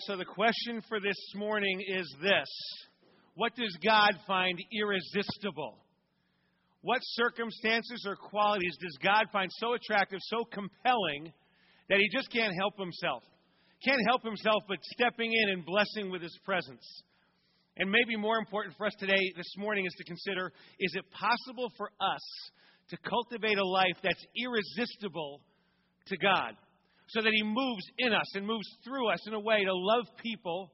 so the question for this morning is this What does God find irresistible? What circumstances or qualities does God find so attractive, so compelling, that he just can't help himself? Can't help himself but stepping in and blessing with his presence. And maybe more important for us today, this morning, is to consider is it possible for us to cultivate a life that's irresistible to God? So that He moves in us and moves through us in a way to love people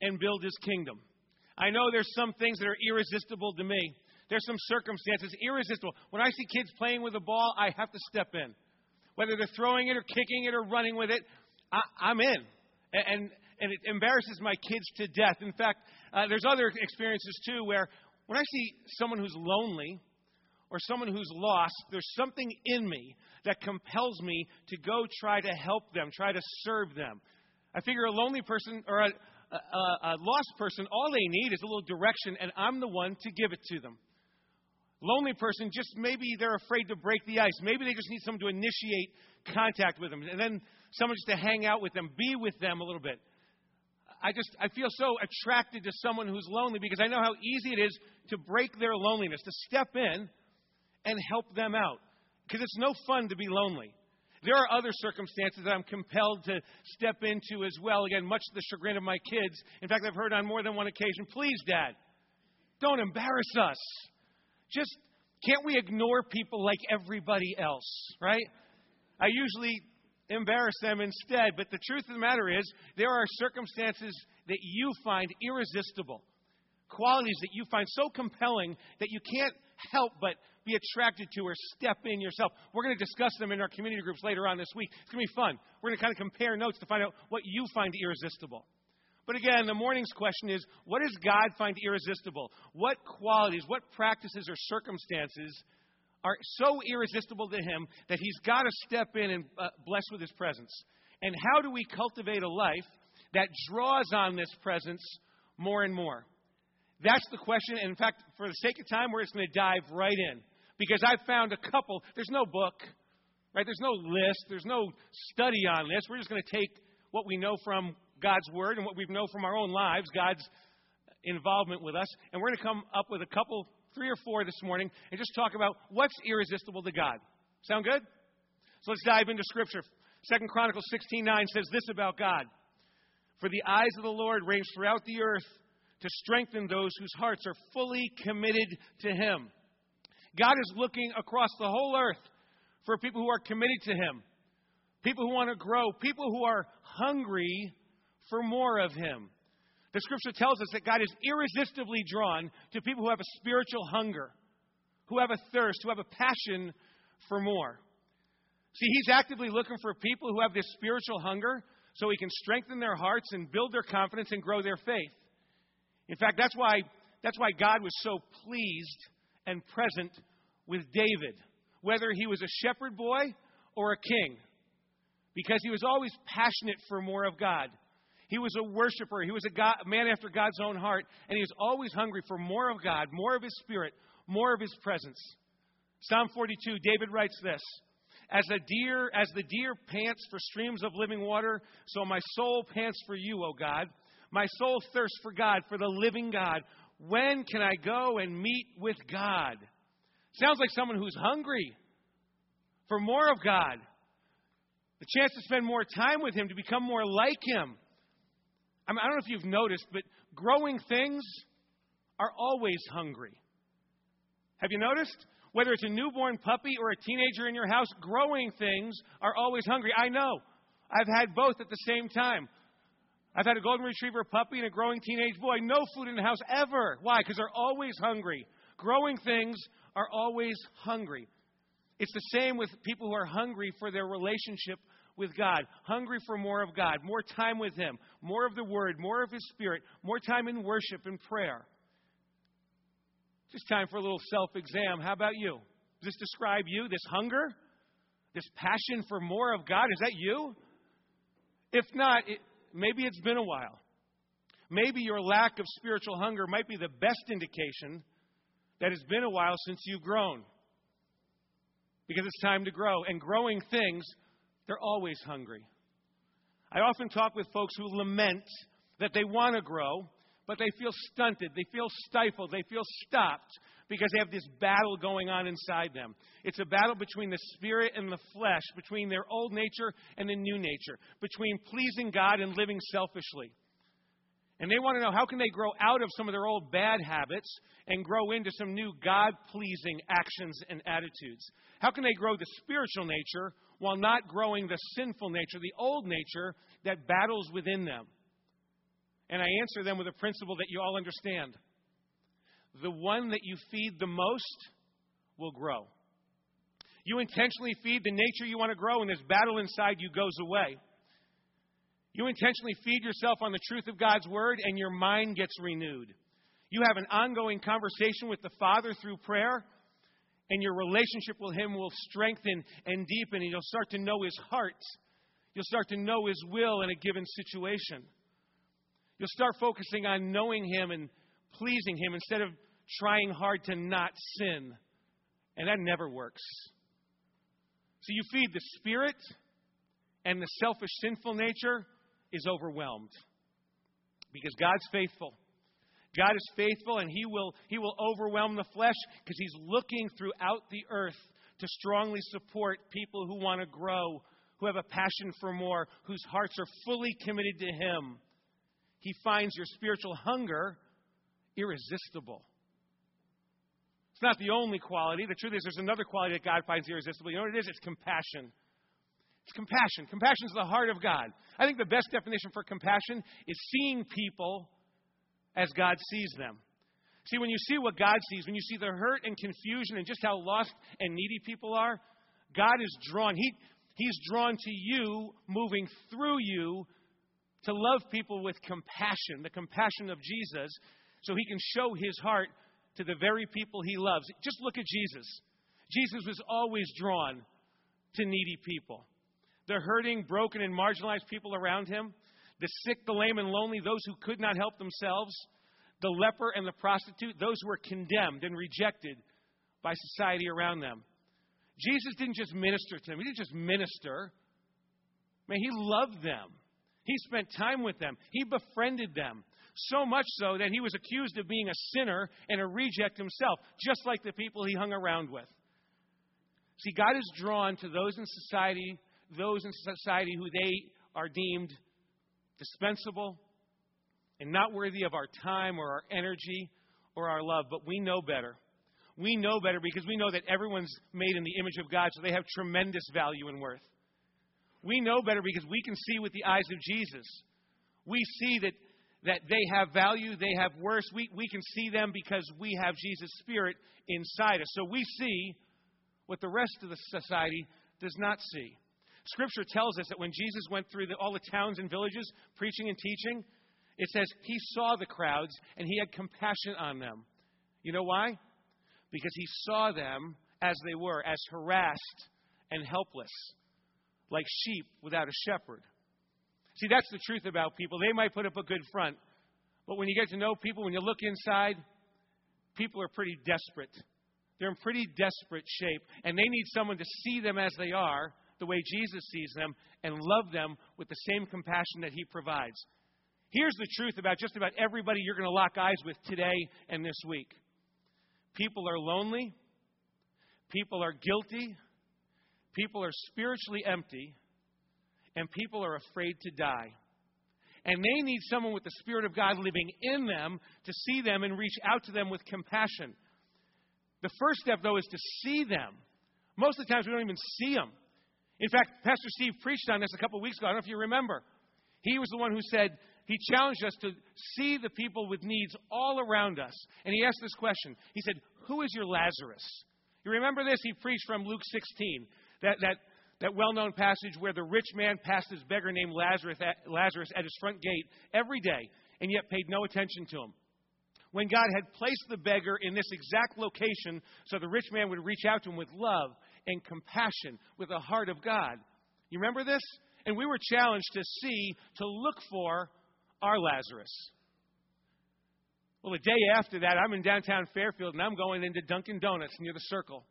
and build His kingdom. I know there's some things that are irresistible to me. There's some circumstances irresistible. When I see kids playing with a ball, I have to step in. Whether they're throwing it or kicking it or running with it, I, am in. And, and it embarrasses my kids to death. In fact, uh, there's other experiences too where when I see someone who's lonely or someone who's lost, there's something in me that compels me to go try to help them, try to serve them. I figure a lonely person or a, a, a lost person, all they need is a little direction, and I'm the one to give it to them. Lonely person, just maybe they're afraid to break the ice. Maybe they just need someone to initiate contact with them, and then someone just to hang out with them, be with them a little bit. I just I feel so attracted to someone who's lonely because I know how easy it is to break their loneliness, to step in and help them out. Because it's no fun to be lonely. There are other circumstances that I'm compelled to step into as well. Again, much to the chagrin of my kids. In fact, I've heard on more than one occasion, please, Dad, don't embarrass us. Just can't we ignore people like everybody else, right? I usually embarrass them instead, but the truth of the matter is, there are circumstances that you find irresistible, qualities that you find so compelling that you can't help but be attracted to or step in yourself. We're going to discuss them in our community groups later on this week. It's going to be fun. We're going to kind of compare notes to find out what you find irresistible. But again, the morning's question is what does God find irresistible? What qualities, what practices or circumstances are so irresistible to Him that He's got to step in and uh, bless with His presence? And how do we cultivate a life that draws on this presence more and more? That's the question. And in fact, for the sake of time, we're just going to dive right in. Because I've found a couple, there's no book, right? There's no list, there's no study on this. We're just going to take what we know from God's Word and what we know from our own lives, God's involvement with us, and we're going to come up with a couple, three or four this morning, and just talk about what's irresistible to God. Sound good? So let's dive into Scripture. Second Chronicles 16:9 says this about God: For the eyes of the Lord range throughout the earth to strengthen those whose hearts are fully committed to Him. God is looking across the whole earth for people who are committed to Him, people who want to grow, people who are hungry for more of Him. The scripture tells us that God is irresistibly drawn to people who have a spiritual hunger, who have a thirst, who have a passion for more. See, He's actively looking for people who have this spiritual hunger so He can strengthen their hearts and build their confidence and grow their faith. In fact, that's why, that's why God was so pleased and present with David, whether he was a shepherd boy or a king, because he was always passionate for more of God. He was a worshiper. He was a God, man after God's own heart, and he was always hungry for more of God, more of His Spirit, more of His presence. Psalm 42, David writes this: "As a deer, as the deer pants for streams of living water, so my soul pants for you, O God. My soul thirsts for God, for the living God. When can I go and meet with God? Sounds like someone who's hungry for more of God. The chance to spend more time with Him, to become more like Him. I, mean, I don't know if you've noticed, but growing things are always hungry. Have you noticed? Whether it's a newborn puppy or a teenager in your house, growing things are always hungry. I know. I've had both at the same time. I've had a golden retriever puppy and a growing teenage boy. No food in the house ever. Why? Because they're always hungry. Growing things are always hungry. It's the same with people who are hungry for their relationship with God, hungry for more of God, more time with Him, more of the Word, more of His Spirit, more time in worship and prayer. Just time for a little self exam. How about you? Does this describe you, this hunger, this passion for more of God? Is that you? If not, it, maybe it's been a while. Maybe your lack of spiritual hunger might be the best indication that it's been a while since you've grown. Because it's time to grow. And growing things, they're always hungry. I often talk with folks who lament that they want to grow, but they feel stunted, they feel stifled, they feel stopped because they have this battle going on inside them. It's a battle between the spirit and the flesh, between their old nature and the new nature, between pleasing God and living selfishly. And they want to know how can they grow out of some of their old bad habits and grow into some new God-pleasing actions and attitudes? How can they grow the spiritual nature while not growing the sinful nature, the old nature that battles within them? And I answer them with a principle that you all understand. The one that you feed the most will grow. You intentionally feed the nature you want to grow, and this battle inside you goes away. You intentionally feed yourself on the truth of God's Word, and your mind gets renewed. You have an ongoing conversation with the Father through prayer, and your relationship with Him will strengthen and deepen, and you'll start to know His heart. You'll start to know His will in a given situation. You'll start focusing on knowing Him and pleasing Him instead of trying hard to not sin. And that never works. So you feed the spirit, and the selfish, sinful nature is overwhelmed. Because God's faithful. God is faithful, and He will, he will overwhelm the flesh because He's looking throughout the earth to strongly support people who want to grow, who have a passion for more, whose hearts are fully committed to Him. He finds your spiritual hunger irresistible. It's not the only quality. The truth is, there's another quality that God finds irresistible. You know what it is? It's compassion. It's compassion. Compassion is the heart of God. I think the best definition for compassion is seeing people as God sees them. See, when you see what God sees, when you see the hurt and confusion and just how lost and needy people are, God is drawn. He, he's drawn to you, moving through you to love people with compassion, the compassion of Jesus, so he can show his heart to the very people he loves. Just look at Jesus. Jesus was always drawn to needy people. The hurting, broken, and marginalized people around him, the sick, the lame, and lonely, those who could not help themselves, the leper and the prostitute, those who were condemned and rejected by society around them. Jesus didn't just minister to them, he didn't just minister. Man, he loved them. He spent time with them. He befriended them. So much so that he was accused of being a sinner and a reject himself, just like the people he hung around with. See, God is drawn to those in society, those in society who they are deemed dispensable and not worthy of our time or our energy or our love, but we know better. We know better because we know that everyone's made in the image of God, so they have tremendous value and worth. We know better because we can see with the eyes of Jesus. We see that that they have value, they have worth. We, we can see them because we have Jesus' Spirit inside us. So we see what the rest of the society does not see. Scripture tells us that when Jesus went through the, all the towns and villages preaching and teaching, it says he saw the crowds and he had compassion on them. You know why? Because he saw them as they were, as harassed and helpless, like sheep without a shepherd. See, that's the truth about people. They might put up a good front, but when you get to know people, when you look inside, people are pretty desperate. They're in pretty desperate shape, and they need someone to see them as they are, the way Jesus sees them, and love them with the same compassion that He provides. Here's the truth about just about everybody you're going to lock eyes with today and this week people are lonely, people are guilty, people are spiritually empty and people are afraid to die. And they need someone with the Spirit of God living in them to see them and reach out to them with compassion. The first step, though, is to see them. Most of the times we don't even see them. In fact, Pastor Steve preached on this a couple of weeks ago. I don't know if you remember. He was the one who said, he challenged us to see the people with needs all around us. And he asked this question. He said, Who is your Lazarus? You remember this? He preached from Luke 16. That, that that well known passage where the rich man passed his beggar named Lazarus at, Lazarus at his front gate every day and yet paid no attention to him. When God had placed the beggar in this exact location so the rich man would reach out to him with love and compassion, with the heart of God. You remember this? And we were challenged to see, to look for our Lazarus. Well, the day after that, I'm in downtown Fairfield and I'm going into Dunkin' Donuts near the circle.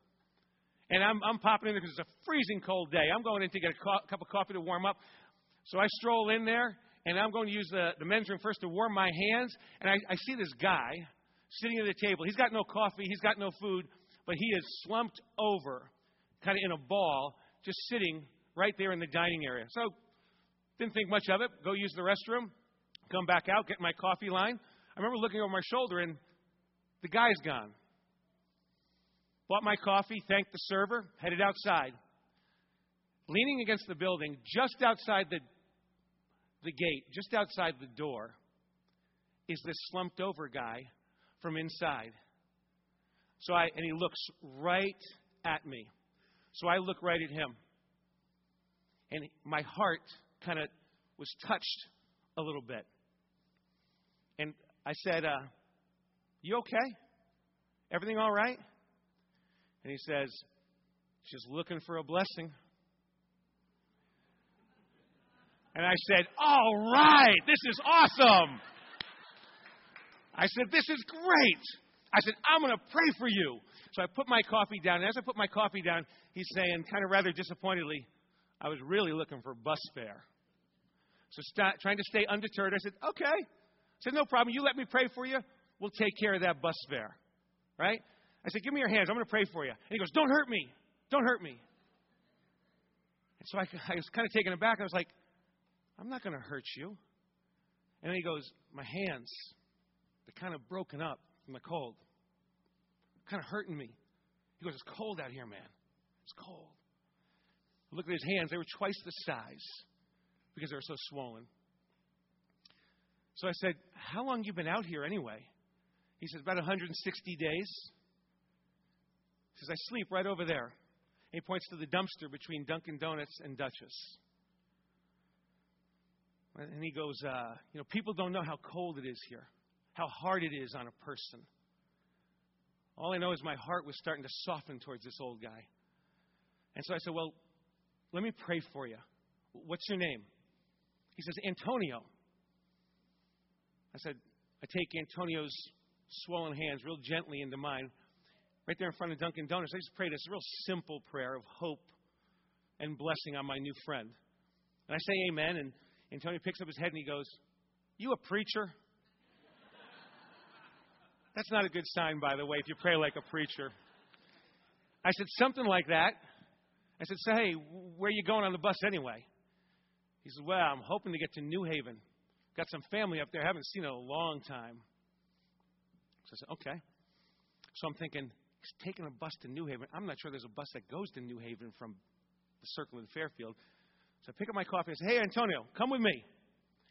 And I'm, I'm popping in there because it's a freezing cold day. I'm going in to get a co- cup of coffee to warm up. So I stroll in there, and I'm going to use the, the men's room first to warm my hands. And I, I see this guy sitting at the table. He's got no coffee, he's got no food, but he is slumped over, kind of in a ball, just sitting right there in the dining area. So didn't think much of it. Go use the restroom, come back out, get my coffee line. I remember looking over my shoulder, and the guy's gone. Bought my coffee, thanked the server, headed outside. Leaning against the building, just outside the, the gate, just outside the door, is this slumped over guy from inside. So I, and he looks right at me. So I look right at him. And my heart kind of was touched a little bit. And I said, uh, You okay? Everything all right? And he says, She's looking for a blessing. And I said, All right, this is awesome. I said, This is great. I said, I'm going to pray for you. So I put my coffee down. And as I put my coffee down, he's saying, kind of rather disappointedly, I was really looking for bus fare. So st- trying to stay undeterred, I said, Okay. I said, No problem. You let me pray for you. We'll take care of that bus fare. Right? I said, Give me your hands. I'm going to pray for you. And he goes, Don't hurt me. Don't hurt me. And so I, I was kind of taken aback. I was like, I'm not going to hurt you. And then he goes, My hands, they're kind of broken up from the cold. Kind of hurting me. He goes, It's cold out here, man. It's cold. I looked at his hands. They were twice the size because they were so swollen. So I said, How long you been out here anyway? He says, About 160 days. He says, I sleep right over there. And he points to the dumpster between Dunkin' Donuts and Duchess. And he goes, uh, You know, people don't know how cold it is here, how hard it is on a person. All I know is my heart was starting to soften towards this old guy. And so I said, Well, let me pray for you. What's your name? He says, Antonio. I said, I take Antonio's swollen hands real gently into mine, right there in front of Dunkin' Donuts. I just prayed this real simple prayer of hope and blessing on my new friend. And I say amen, and Antonio picks up his head and he goes, You a preacher? That's not a good sign, by the way, if you pray like a preacher. I said, Something like that. I said, So, hey, where are you going on the bus anyway? He said, Well, I'm hoping to get to New Haven. Got some family up there. Haven't seen in a long time. So I said, Okay. So I'm thinking, taking a bus to New Haven. I'm not sure there's a bus that goes to New Haven from the Circle in Fairfield. So I pick up my coffee and say, Hey, Antonio, come with me.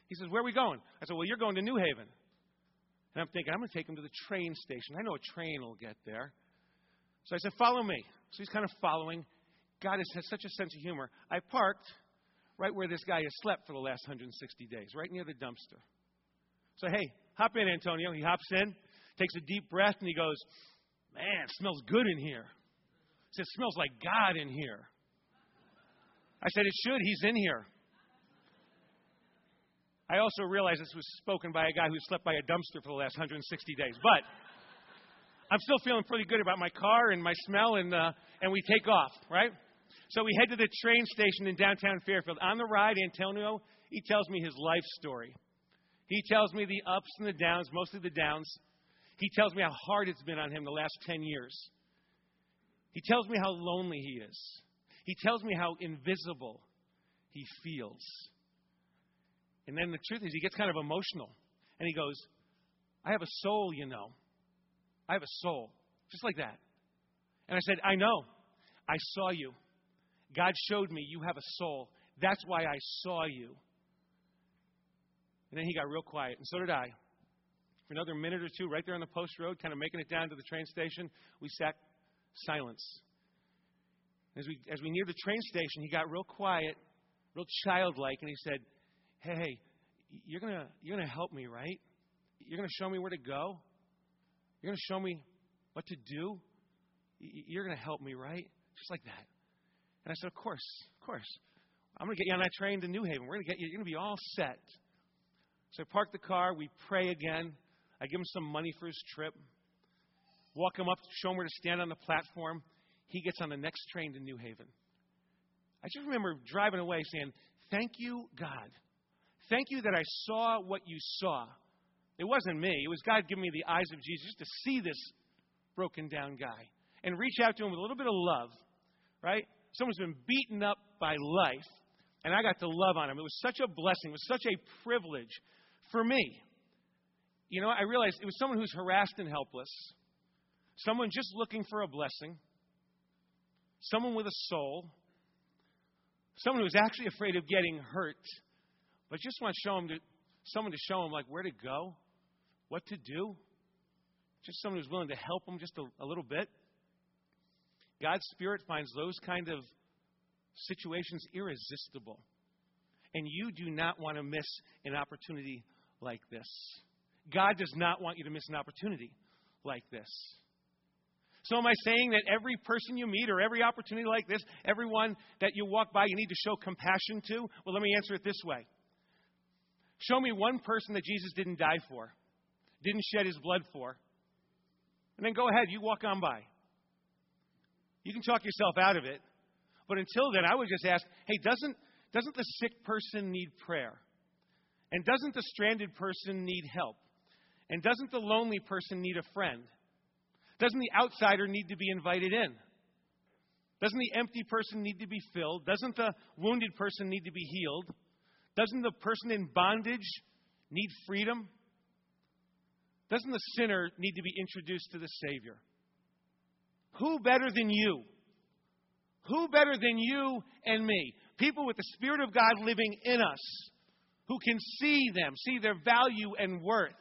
He says, Where are we going? I said, Well, you're going to New Haven. And I'm thinking, I'm going to take him to the train station. I know a train will get there. So I said, Follow me. So he's kind of following. God has, has such a sense of humor. I parked right where this guy has slept for the last 160 days, right near the dumpster. So, hey, hop in, Antonio. He hops in, takes a deep breath, and he goes, Man, it smells good in here. He says, It smells like God in here. I said, It should. He's in here. I also realized this was spoken by a guy who slept by a dumpster for the last 160 days. But I'm still feeling pretty good about my car and my smell, and, uh, and we take off, right? So we head to the train station in downtown Fairfield. On the ride, Antonio, he tells me his life story. He tells me the ups and the downs, mostly the downs. He tells me how hard it's been on him the last 10 years. He tells me how lonely he is. He tells me how invisible he feels. And then the truth is, he gets kind of emotional. And he goes, I have a soul, you know. I have a soul. Just like that. And I said, I know. I saw you. God showed me you have a soul. That's why I saw you. And then he got real quiet, and so did I. For another minute or two, right there on the post road, kind of making it down to the train station, we sat silence. As we, as we neared the train station, he got real quiet, real childlike, and he said, Hey, you're going you're gonna help me, right? You're going to show me where to go? You're going to show me what to do? You're going to help me, right? Just like that. And I said, Of course, of course. I'm going to get you on that train to New Haven. We're going to get you, you're going to be all set. So I park the car. We pray again. I give him some money for his trip. Walk him up, show him where to stand on the platform. He gets on the next train to New Haven. I just remember driving away saying, Thank you, God. Thank you that I saw what you saw. It wasn't me, it was God giving me the eyes of Jesus just to see this broken down guy and reach out to him with a little bit of love, right? Someone's been beaten up by life, and I got to love on him. It was such a blessing, it was such a privilege for me. You know, I realized it was someone who's harassed and helpless, someone just looking for a blessing, someone with a soul, someone who's actually afraid of getting hurt, but just want to show him to, someone to show him like where to go, what to do. Just someone who's willing to help him just a, a little bit. God's Spirit finds those kind of situations irresistible. And you do not want to miss an opportunity like this. God does not want you to miss an opportunity like this. So, am I saying that every person you meet or every opportunity like this, everyone that you walk by, you need to show compassion to? Well, let me answer it this way Show me one person that Jesus didn't die for, didn't shed his blood for, and then go ahead, you walk on by. You can talk yourself out of it. But until then, I would just ask hey, doesn't, doesn't the sick person need prayer? And doesn't the stranded person need help? And doesn't the lonely person need a friend? Doesn't the outsider need to be invited in? Doesn't the empty person need to be filled? Doesn't the wounded person need to be healed? Doesn't the person in bondage need freedom? Doesn't the sinner need to be introduced to the Savior? Who better than you? Who better than you and me? People with the Spirit of God living in us who can see them, see their value and worth,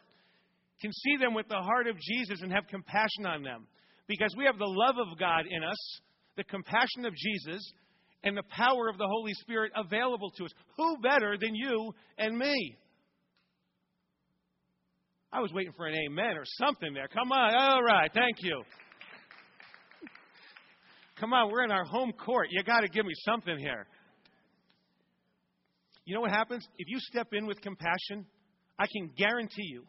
can see them with the heart of Jesus and have compassion on them. Because we have the love of God in us, the compassion of Jesus, and the power of the Holy Spirit available to us. Who better than you and me? I was waiting for an amen or something there. Come on. All right. Thank you. Come on. We're in our home court. You got to give me something here. You know what happens? If you step in with compassion, I can guarantee you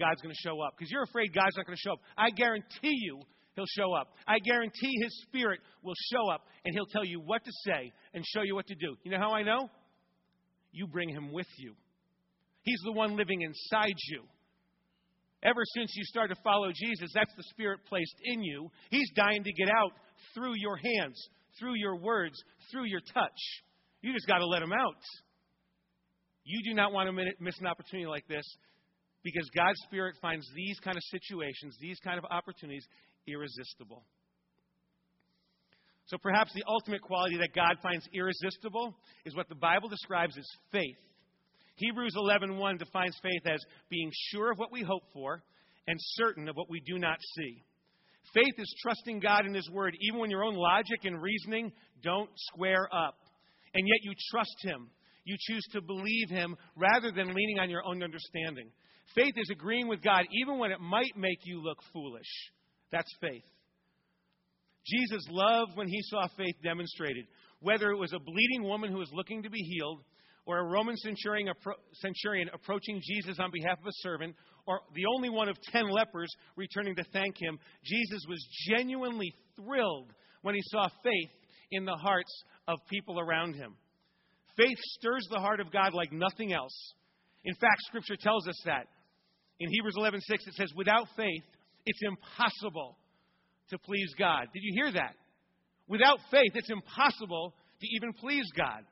God's going to show up. Because you're afraid God's not going to show up. I guarantee you He'll show up. I guarantee His Spirit will show up and He'll tell you what to say and show you what to do. You know how I know? You bring Him with you. He's the one living inside you. Ever since you started to follow Jesus, that's the Spirit placed in you. He's dying to get out through your hands, through your words, through your touch. You just got to let Him out. You do not want to miss an opportunity like this because God's Spirit finds these kind of situations, these kind of opportunities, irresistible. So perhaps the ultimate quality that God finds irresistible is what the Bible describes as faith. Hebrews 11:1 defines faith as being sure of what we hope for and certain of what we do not see. Faith is trusting God in His Word even when your own logic and reasoning don't square up. And yet you trust Him. You choose to believe Him rather than leaning on your own understanding. Faith is agreeing with God even when it might make you look foolish. That's faith. Jesus loved when he saw faith demonstrated, whether it was a bleeding woman who was looking to be healed, or a Roman centurion, centurion approaching Jesus on behalf of a servant, or the only one of ten lepers returning to thank him. Jesus was genuinely thrilled when he saw faith in the hearts of people around him. Faith stirs the heart of God like nothing else. In fact, Scripture tells us that. In Hebrews 11:6 it says, "Without faith, it's impossible to please God." Did you hear that? Without faith, it's impossible to even please God.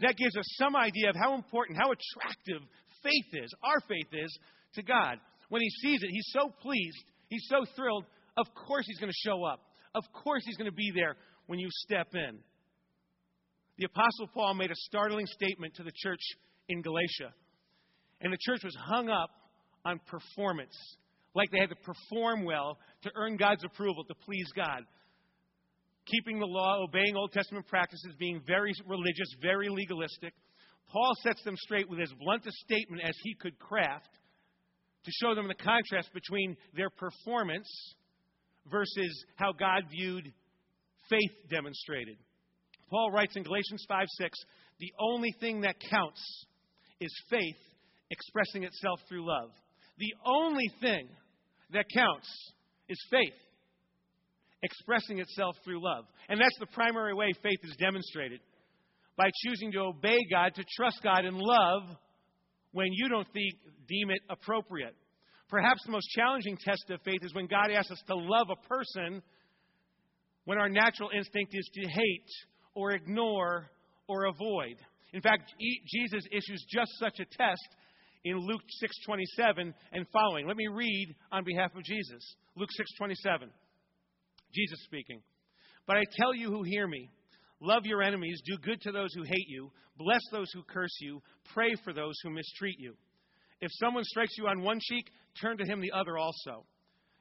That gives us some idea of how important, how attractive faith is, our faith is, to God. When He sees it, He's so pleased, He's so thrilled. Of course, He's going to show up. Of course, He's going to be there when you step in. The Apostle Paul made a startling statement to the church in Galatia. And the church was hung up on performance, like they had to perform well to earn God's approval, to please God. Keeping the law, obeying Old Testament practices, being very religious, very legalistic. Paul sets them straight with as blunt a statement as he could craft to show them the contrast between their performance versus how God viewed faith demonstrated. Paul writes in Galatians 5 6, the only thing that counts is faith expressing itself through love. The only thing that counts is faith expressing itself through love. And that's the primary way faith is demonstrated. by choosing to obey God, to trust God and love when you don't think, deem it appropriate. Perhaps the most challenging test of faith is when God asks us to love a person when our natural instinct is to hate or ignore or avoid. In fact, Jesus issues just such a test in Luke 6:27 and following. Let me read on behalf of Jesus. Luke 6:27. Jesus speaking. But I tell you who hear me, love your enemies, do good to those who hate you, bless those who curse you, pray for those who mistreat you. If someone strikes you on one cheek, turn to him the other also.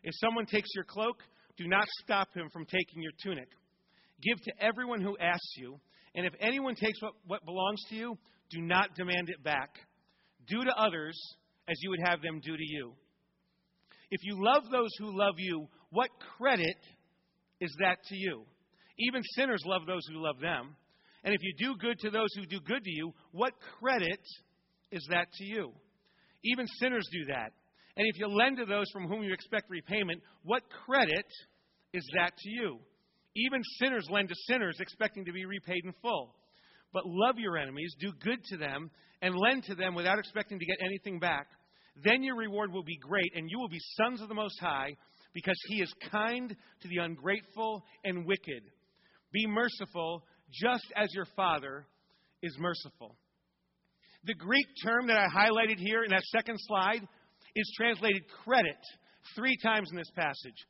If someone takes your cloak, do not stop him from taking your tunic. Give to everyone who asks you, and if anyone takes what, what belongs to you, do not demand it back. Do to others as you would have them do to you. If you love those who love you, what credit is that to you? Even sinners love those who love them. And if you do good to those who do good to you, what credit is that to you? Even sinners do that. And if you lend to those from whom you expect repayment, what credit is that to you? Even sinners lend to sinners, expecting to be repaid in full. But love your enemies, do good to them, and lend to them without expecting to get anything back. Then your reward will be great, and you will be sons of the Most High, because He is kind to the ungrateful and wicked. Be merciful, just as your Father is merciful. The Greek term that I highlighted here in that second slide is translated credit three times in this passage,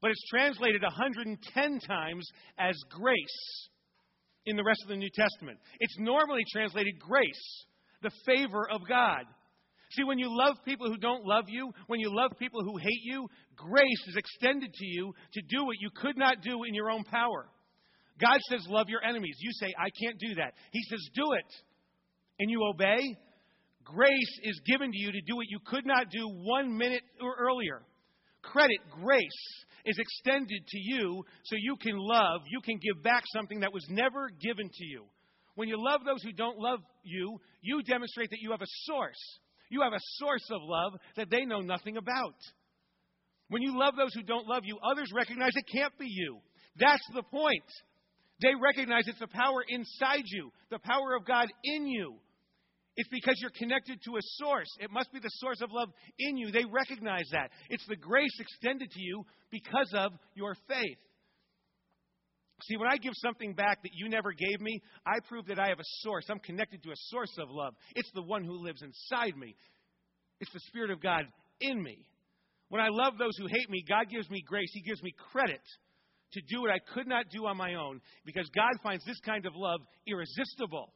but it's translated 110 times as grace in the rest of the New Testament. It's normally translated grace, the favor of God. See, when you love people who don't love you, when you love people who hate you, grace is extended to you to do what you could not do in your own power. God says, Love your enemies. You say, I can't do that. He says, Do it. And you obey. Grace is given to you to do what you could not do one minute or earlier. Credit, grace, is extended to you so you can love, you can give back something that was never given to you. When you love those who don't love you, you demonstrate that you have a source. You have a source of love that they know nothing about. When you love those who don't love you, others recognize it can't be you. That's the point. They recognize it's the power inside you, the power of God in you. It's because you're connected to a source. It must be the source of love in you. They recognize that. It's the grace extended to you because of your faith. See, when I give something back that you never gave me, I prove that I have a source. I'm connected to a source of love. It's the one who lives inside me, it's the Spirit of God in me. When I love those who hate me, God gives me grace. He gives me credit to do what I could not do on my own because God finds this kind of love irresistible.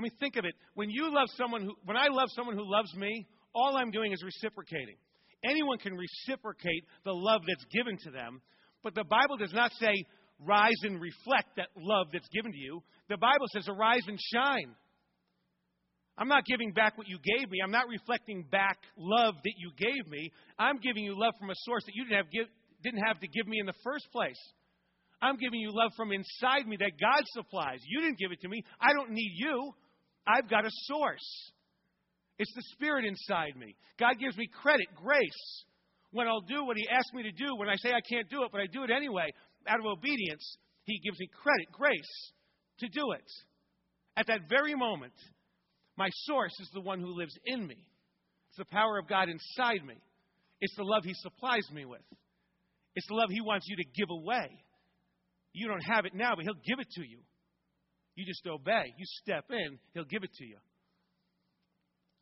I mean, think of it. When you love someone who, when I love someone who loves me, all I'm doing is reciprocating. Anyone can reciprocate the love that's given to them, but the Bible does not say, rise and reflect that love that's given to you. The Bible says, arise and shine. I'm not giving back what you gave me. I'm not reflecting back love that you gave me. I'm giving you love from a source that you didn't have, give, didn't have to give me in the first place. I'm giving you love from inside me that God supplies. You didn't give it to me. I don't need you. I've got a source. It's the Spirit inside me. God gives me credit, grace. When I'll do what He asks me to do, when I say I can't do it, but I do it anyway, out of obedience, He gives me credit, grace to do it. At that very moment, my source is the one who lives in me. It's the power of God inside me. It's the love He supplies me with. It's the love He wants you to give away. You don't have it now, but He'll give it to you. You just obey. You step in, He'll give it to you.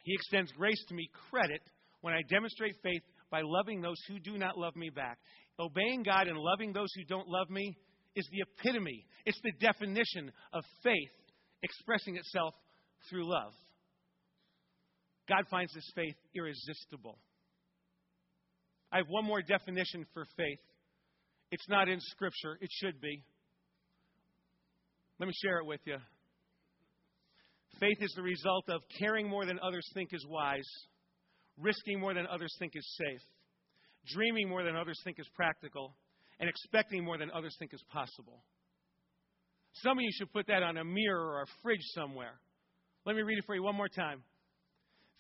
He extends grace to me, credit, when I demonstrate faith by loving those who do not love me back. Obeying God and loving those who don't love me is the epitome, it's the definition of faith expressing itself through love. God finds this faith irresistible. I have one more definition for faith. It's not in Scripture, it should be. Let me share it with you. Faith is the result of caring more than others think is wise, risking more than others think is safe, dreaming more than others think is practical, and expecting more than others think is possible. Some of you should put that on a mirror or a fridge somewhere. Let me read it for you one more time.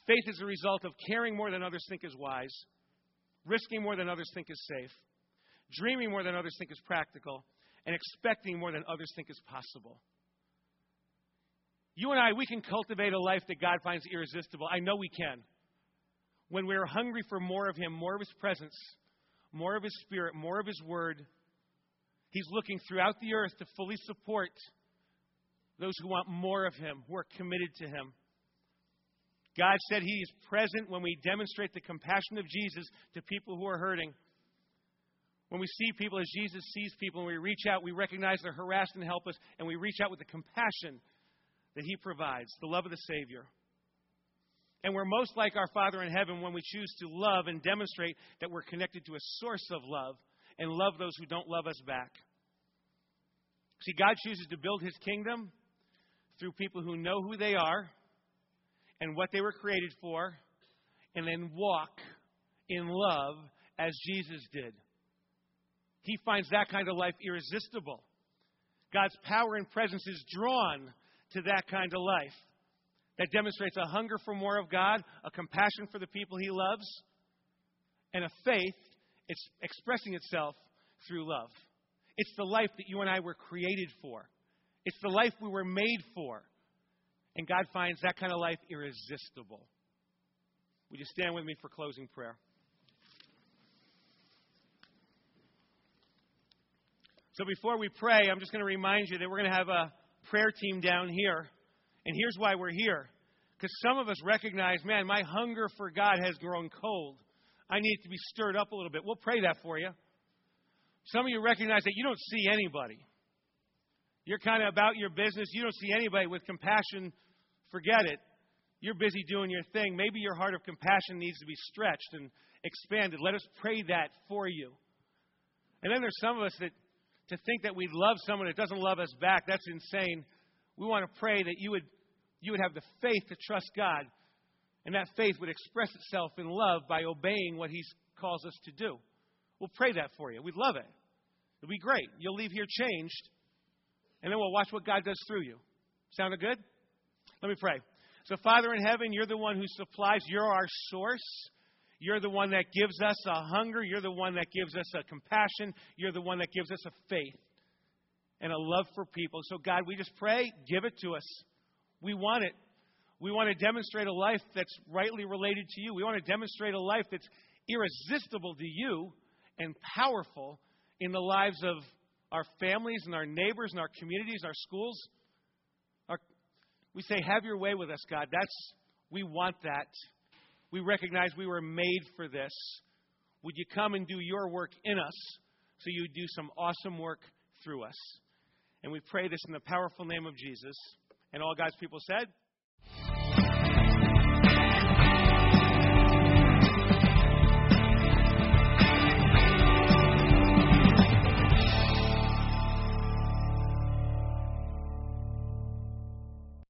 Faith is the result of caring more than others think is wise, risking more than others think is safe, dreaming more than others think is practical, and expecting more than others think is possible. You and I, we can cultivate a life that God finds irresistible. I know we can. When we're hungry for more of Him, more of His presence, more of His Spirit, more of His Word, He's looking throughout the earth to fully support those who want more of Him, who are committed to Him. God said He is present when we demonstrate the compassion of Jesus to people who are hurting. When we see people as Jesus sees people, and we reach out, we recognize they're harassed and helpless, and we reach out with the compassion that He provides, the love of the Savior. And we're most like our Father in heaven when we choose to love and demonstrate that we're connected to a source of love and love those who don't love us back. See, God chooses to build His kingdom through people who know who they are and what they were created for, and then walk in love as Jesus did. He finds that kind of life irresistible. God's power and presence is drawn to that kind of life that demonstrates a hunger for more of God, a compassion for the people he loves, and a faith it's expressing itself through love. It's the life that you and I were created for. It's the life we were made for. And God finds that kind of life irresistible. Would you stand with me for closing prayer? So before we pray, I'm just going to remind you that we're going to have a prayer team down here. And here's why we're here. Because some of us recognize, man, my hunger for God has grown cold. I need to be stirred up a little bit. We'll pray that for you. Some of you recognize that you don't see anybody. You're kind of about your business. You don't see anybody with compassion. Forget it. You're busy doing your thing. Maybe your heart of compassion needs to be stretched and expanded. Let us pray that for you. And then there's some of us that to think that we love someone that doesn't love us back, that's insane. We want to pray that you would, you would have the faith to trust God, and that faith would express itself in love by obeying what He calls us to do. We'll pray that for you. We'd love it. It'll be great. You'll leave here changed, and then we'll watch what God does through you. Sounded good? Let me pray. So, Father in heaven, you're the one who supplies, you're our source. You're the one that gives us a hunger. You're the one that gives us a compassion. You're the one that gives us a faith and a love for people. So, God, we just pray, give it to us. We want it. We want to demonstrate a life that's rightly related to you. We want to demonstrate a life that's irresistible to you and powerful in the lives of our families and our neighbors and our communities, our schools. Our, we say, Have your way with us, God. That's we want that. We recognize we were made for this. Would you come and do your work in us so you would do some awesome work through us? And we pray this in the powerful name of Jesus. And all God's people said,